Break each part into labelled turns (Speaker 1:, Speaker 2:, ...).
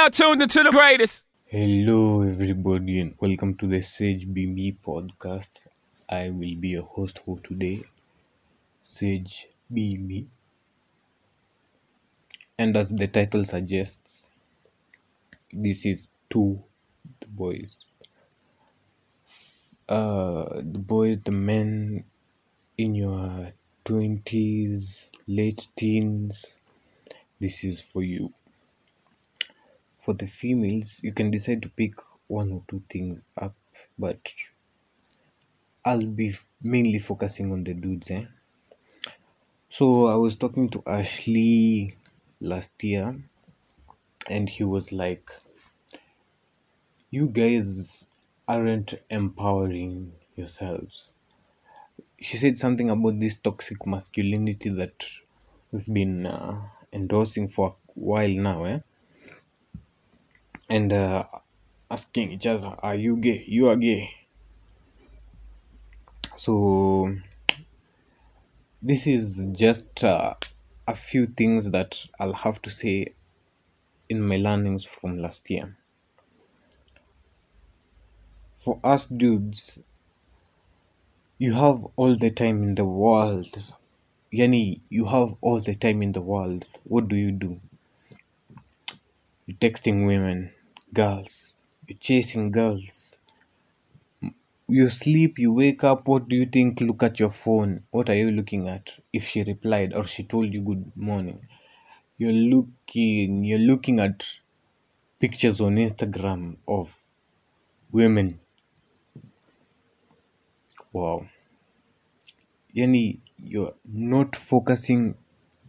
Speaker 1: now tuned into the greatest.
Speaker 2: Hello, everybody, and welcome to the Sage Be podcast. I will be your host for today, Sage Be. And as the title suggests, this is to the boys. Uh, the boys, the men in your 20s, late teens, this is for you. For the females, you can decide to pick one or two things up, but I'll be mainly focusing on the dudes. Eh? So I was talking to Ashley last year, and he was like, "You guys aren't empowering yourselves." She said something about this toxic masculinity that we've been uh, endorsing for a while now, eh? And uh, asking each other, "Are you gay? You are gay." So this is just uh, a few things that I'll have to say in my learnings from last year. For us dudes, you have all the time in the world. Yani, you have all the time in the world. What do you do? You're texting women, girls, you're chasing girls. You sleep, you wake up, what do you think? Look at your phone. What are you looking at? If she replied or she told you good morning, you're looking, you're looking at pictures on Instagram of women. Wow. Yani, you're not focusing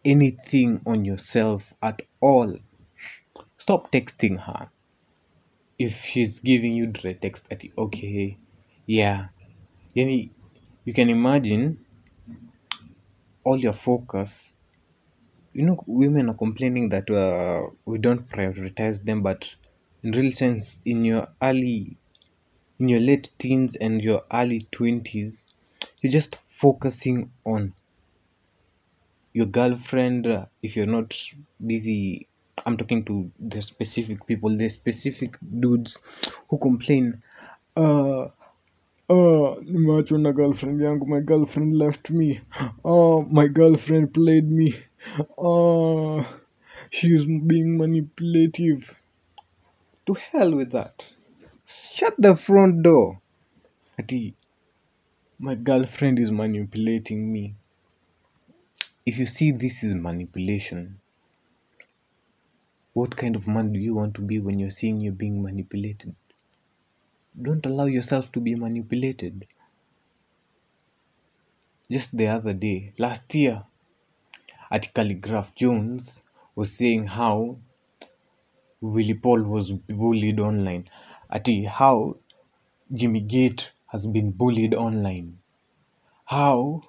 Speaker 2: anything on yourself at all. Stop texting her. If she's giving you direct text at okay, yeah. Yani, you can imagine all your focus. You know, women are complaining that uh, we don't prioritize them, but in real sense, in your early, in your late teens and your early 20s you're just focusing on your girlfriend. uh, If you're not busy, I'm talking to the specific people, the specific dudes who complain. Uh, uh, nimeachwa girlfriend. My girlfriend left me. Uh, my girlfriend played me. Uh, she's being manipulative. To hell with that. Shut the front door. Ati, my girlfriend is manipulating me. If you see this is manipulation, what kind of man do you want to be when you're seeing you're being manipulated? Don't allow yourself to be manipulated. Just the other day, last year, at Calligraph Jones was saying how Willie Paul was bullied online. At how Jimmy Gate has been bullied online. How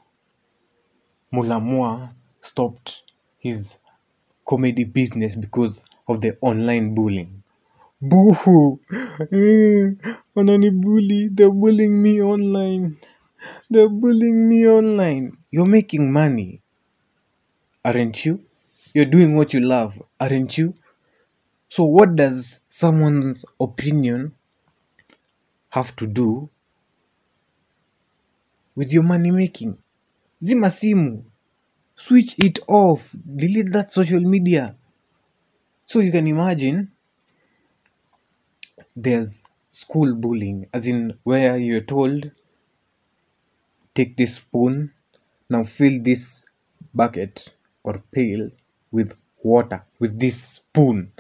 Speaker 2: Mulamwa stopped his comedy business because of the online bullying. Boo! Eh, wananibully. They're bullying me online. They're bullying me online. You're making money, aren't you? You're doing what you love, aren't you? So, what does someone's opinion have to do with your money making? Zima simu. Switch it off. Delete that social media. So, you can imagine there's school bullying, as in where you're told, take this spoon, now fill this bucket or pail with water with this spoon.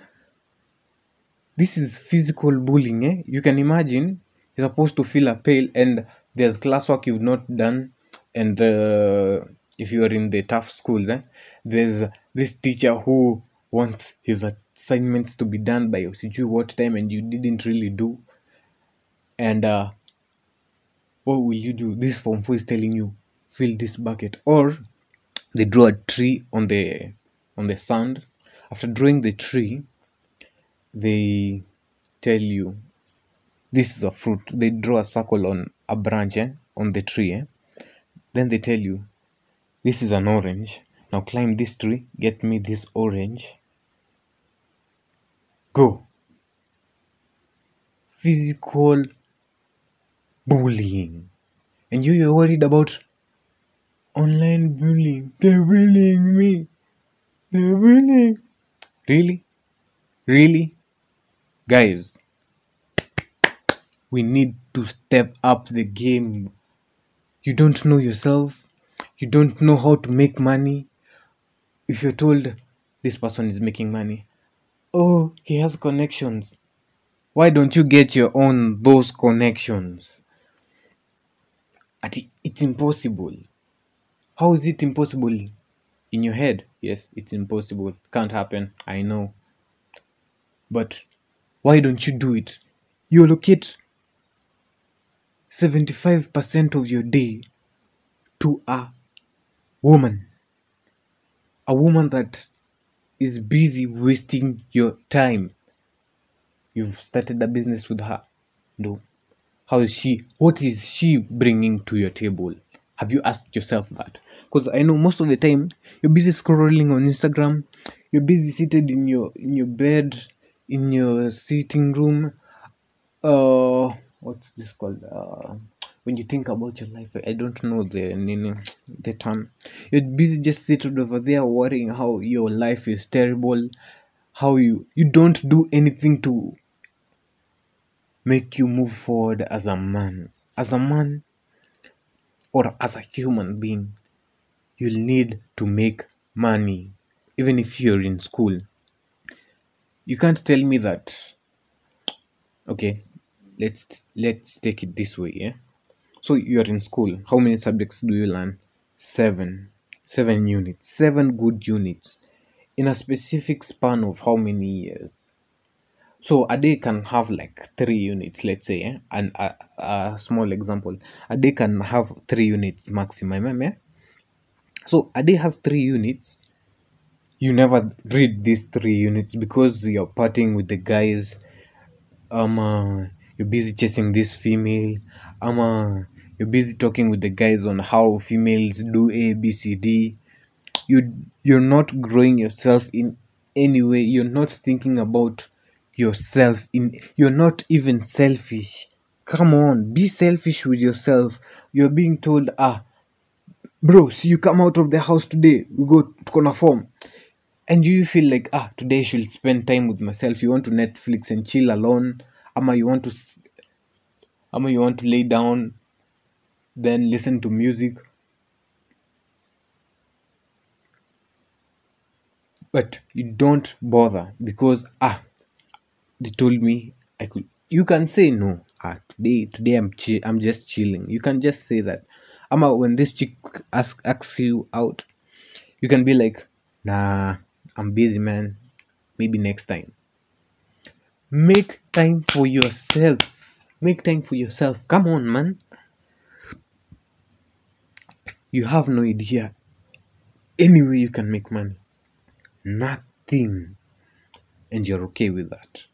Speaker 2: This is physical bullying. Eh? You can imagine you're supposed to fill a pail and there's classwork you've not done, and uh, if you are in the tough schools, eh, there's this teacher who wants his assignments to be done by sijui what time and you didn't really do. And uh, what will you do? This form 4 is telling you fill this bucket. Or they draw a tree on the on the sand. After drawing the tree they tell you this is a fruit. They draw a circle on a branch eh, on the tree eh? then they tell you this is an orange. Now climb this tree get me this orange go physical bullying. And you, you're worried about online bullying. They're bullying me. They're bullying. Really? Really? Guys, we need to step up the game. You don't know yourself. You don't know how to make money. If you're told this person is making money, oh, he has connections. Why don't you get your own those connections? It's impossible. How is it impossible? In your head, yes, it's impossible. Can't happen. I know. But why don't you do it? You allocate 75% of your day to a woman. A woman that is busy wasting your time. You've started a business with her. No. How is she? What is she bringing to your table? Have you asked yourself that? Because I know most of the time you're busy scrolling on Instagram, you're busy seated in your in your bed, in your sitting room. Uh, what's this called? Uh, when you think about your life, I don't know the the term. You're busy just seated over there worrying how your life is terrible, how you you don't do anything to make you move forward as a man. As a man or as a human being, you'll need to make money, even if you're in school. You can't tell me that. Okay, let's let's take it this way. Yeah. So you're in school. How many subjects do you learn? Seven. Seven units. Seven good units in a specific span of how many years? So a day can have like three units, let's say, eh? and a, a small example, a day can have three units maximum. Eh? So a day has three units. You never read these three units because you're partying with the guys. Um, uh, you're busy chasing this female. Uh, you're busy talking with the guys on how females do A, B, C, D. You you're not growing yourself in any way. You're not thinking about yourself in you're not even selfish come on be selfish with yourself you're being told ah bro so you come out of the house today we go to form and you feel like ah today I should spend time with myself you want to netflix and chill alone ama you want to ama you want to lay down then listen to music but you don't bother because ah they told me I could. You can say no. Ah, today, today I'm chi- I'm just chilling. You can just say that. Ama when this chick ask asks you out, you can be like, nah, I'm busy, man. Maybe next time. Make time for yourself. Make time for yourself. Come on, man. You have no idea any way you can make money. Nothing. And you're okay with that.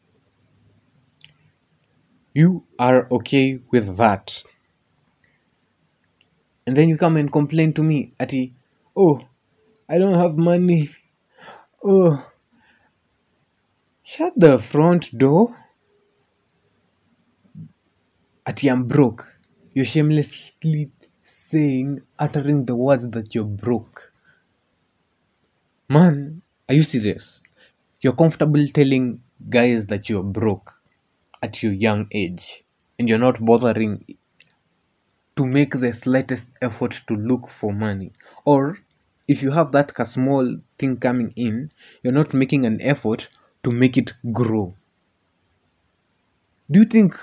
Speaker 2: You are okay with that. And then you come and complain to me, Ati, oh, I don't have money. Oh, shut the front door. at I'm broke. You're shamelessly saying, uttering the words that you're broke. Man, are you serious? You're comfortable telling guys that you're broke at your young age and you're not bothering to make the slightest effort to look for money or if you have that small thing coming in you're not making an effort to make it grow do you think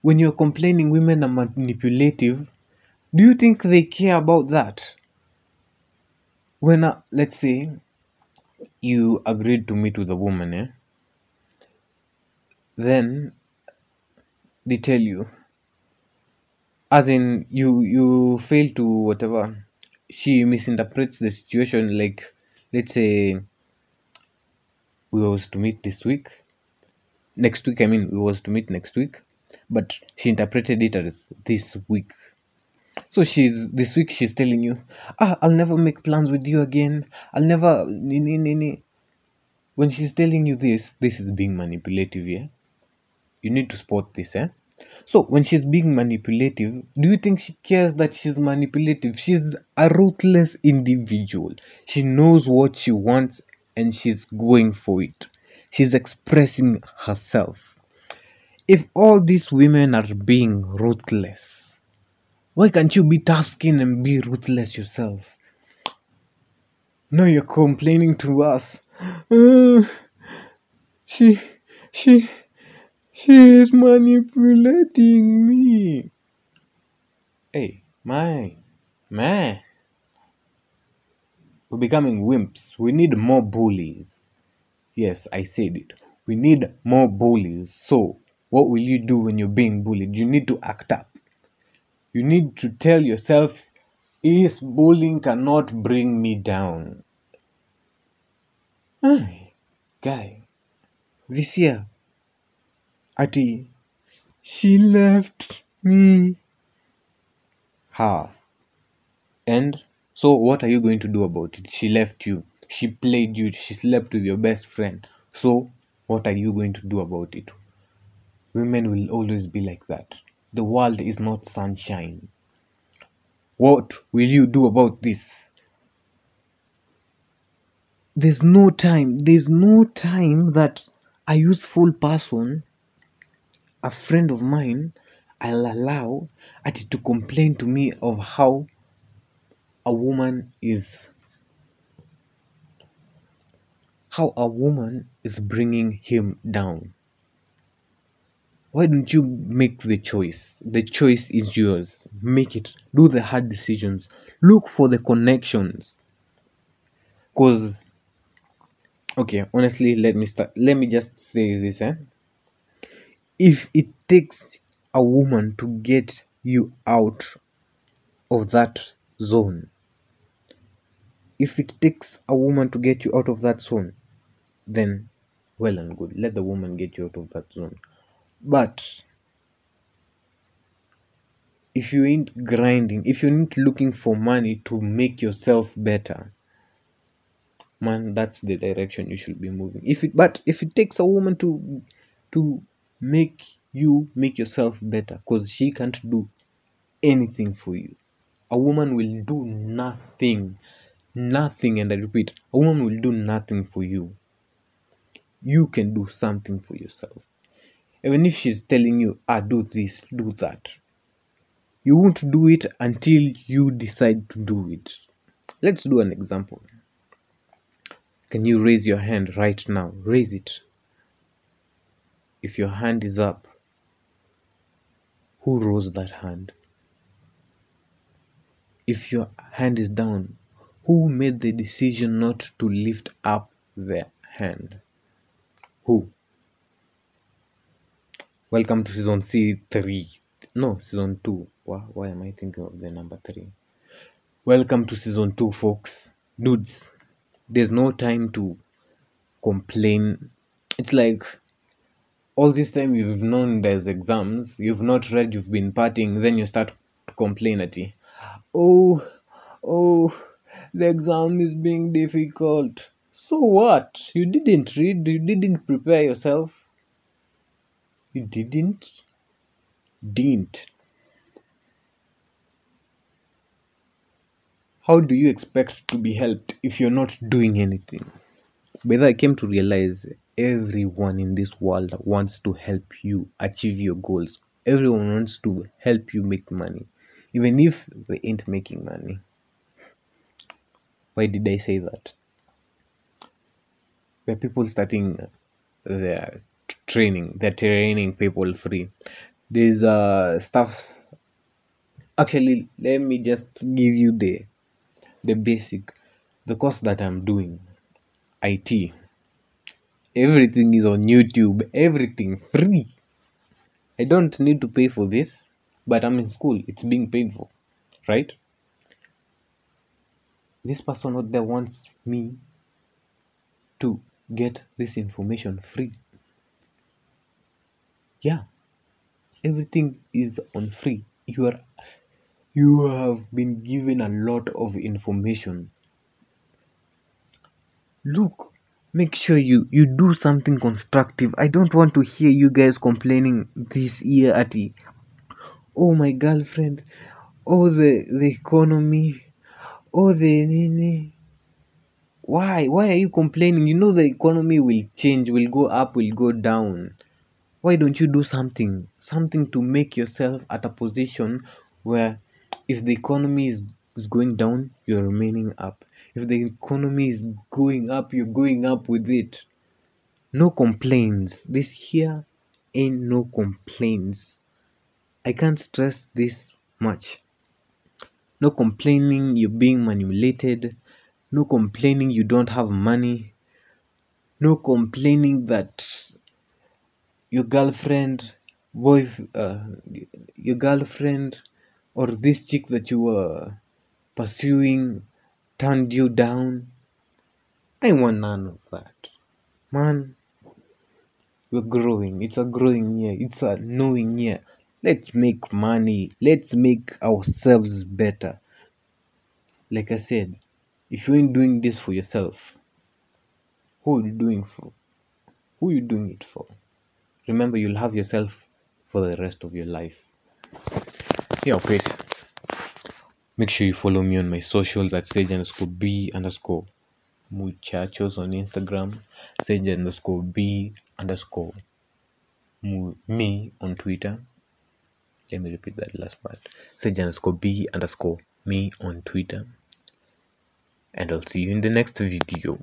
Speaker 2: when you're complaining women are manipulative do you think they care about that when uh, let's say you agreed to meet with a woman eh? then they tell you as in you you fail to whatever she misinterprets the situation like let's say we was to meet this week. Next week i mean we was to meet next week but she interpreted it as this week. So she's this week she's telling you ah i'll never make plans with you again. I'll never when she's telling you this this is being manipulative yeah? You need to spot this eh? So when she's being manipulative, do you think she cares that she's manipulative? She's a ruthless individual. She knows what she wants and she's going for it. She's expressing herself. If all these women are being ruthless, why can't you be tough skinned and be ruthless yourself? No, you're complaining to us. Uh, she, she, she is manipulating me. Hey, my, man. We're becoming wimps. We need more bullies. Yes, I said it. We need more bullies. So, what will you do when you're being bullied? You need to act up. You need to tell yourself, this bullying cannot bring me down. Ay, guy, this year, Ati, she left me. Ha. And so, what are you going to do about it? She left you. She played you. She slept with your best friend. So, what are you going to do about it? Women will always be like that. The world is not sunshine. What will you do about this? There's no time. There's no time that a youthful person, a friend of mine, I'll allow Ati to complain to me of how a woman is how a woman is bringing him down. Why don't you make the choice? The choice is yours. Make it. Do the hard decisions. Look for the connections. Cause okay, honestly, let me start let me just say this, eh? If it takes a woman to get you out of that zone, if it takes a woman to get you out of that zone, then well and good. Let the woman get you out of that zone. But if you ain't grinding, if you ain't looking for money to make yourself better, man, that's the direction you should be moving. If it but if it takes a woman to to make you make yourself better, because she can't do anything for you. A woman will do nothing. Nothing, and I repeat, a woman will do nothing for you. You can do something for yourself. Even if she's telling you, ah, do this, do that, you won't do it until you decide to do it. Let's do an example. Can you raise your hand right now? Raise it. If your hand is up, who rose that hand? If your hand is down, who made the decision not to lift up their hand? Who? Welcome to season C3. No, season 2. Why, why am I thinking of the number 3? Welcome to season 2, folks. Dudes, there's no time to complain. It's like all this time you've known there's exams, you've not read, you've been partying, then you start to complain at. Oh, oh, the exam is being difficult. So what? You didn't read, you didn't prepare yourself. You didn't? Didn't. How do you expect to be helped if you're not doing anything? But I came to realize everyone in this world wants to help you achieve your goals. Everyone wants to help you make money, even if they ain't making money. Why did I say that? Are people starting their training, they're training people free. There's uh, stuff. Actually, let me just give you the the basic, the course that I'm doing, IT. Everything is on YouTube, everything free. I don't need to pay for this, but I'm in school, it's being paid for, right? This person out there wants me to get this information free. Yeah, everything is on free. You are you have been given a lot of information. Look make sure you you do something constructive i don't want to hear you guys complaining this year at oh my girlfriend. Oh the the economy. Oh the nini why? Why are you complaining? You know the economy will change will go up will go down. Why don't you do something? Something to make yourself at a position where if the economy is, is going down you're remaining up. If the economy is going up you're going up with it. No complaints. This year ain't no complaints i can't stress this much. No complaining you're being manipulated. No complaining you don't have money. No complaining that your girlfriend boy uh, your girlfriend or this chick that you were pursuing turned you down. I want none of that. Man we're growing. It's a growing year. It's a knowing year let's make money. Let's make ourselves better. Like i said if you ain't doing this for yourself who are you doing for? Who are you doing it for? Remember you'll have yourself for the rest of your life. Yeah peace make sure you follow me on my socials at sage underscore b underscore muchachos on instagram. Sage underscore b underscore me on twitter let me repeat that last part? Sage underscore b underscore me on twitter. And i'll see you in the next video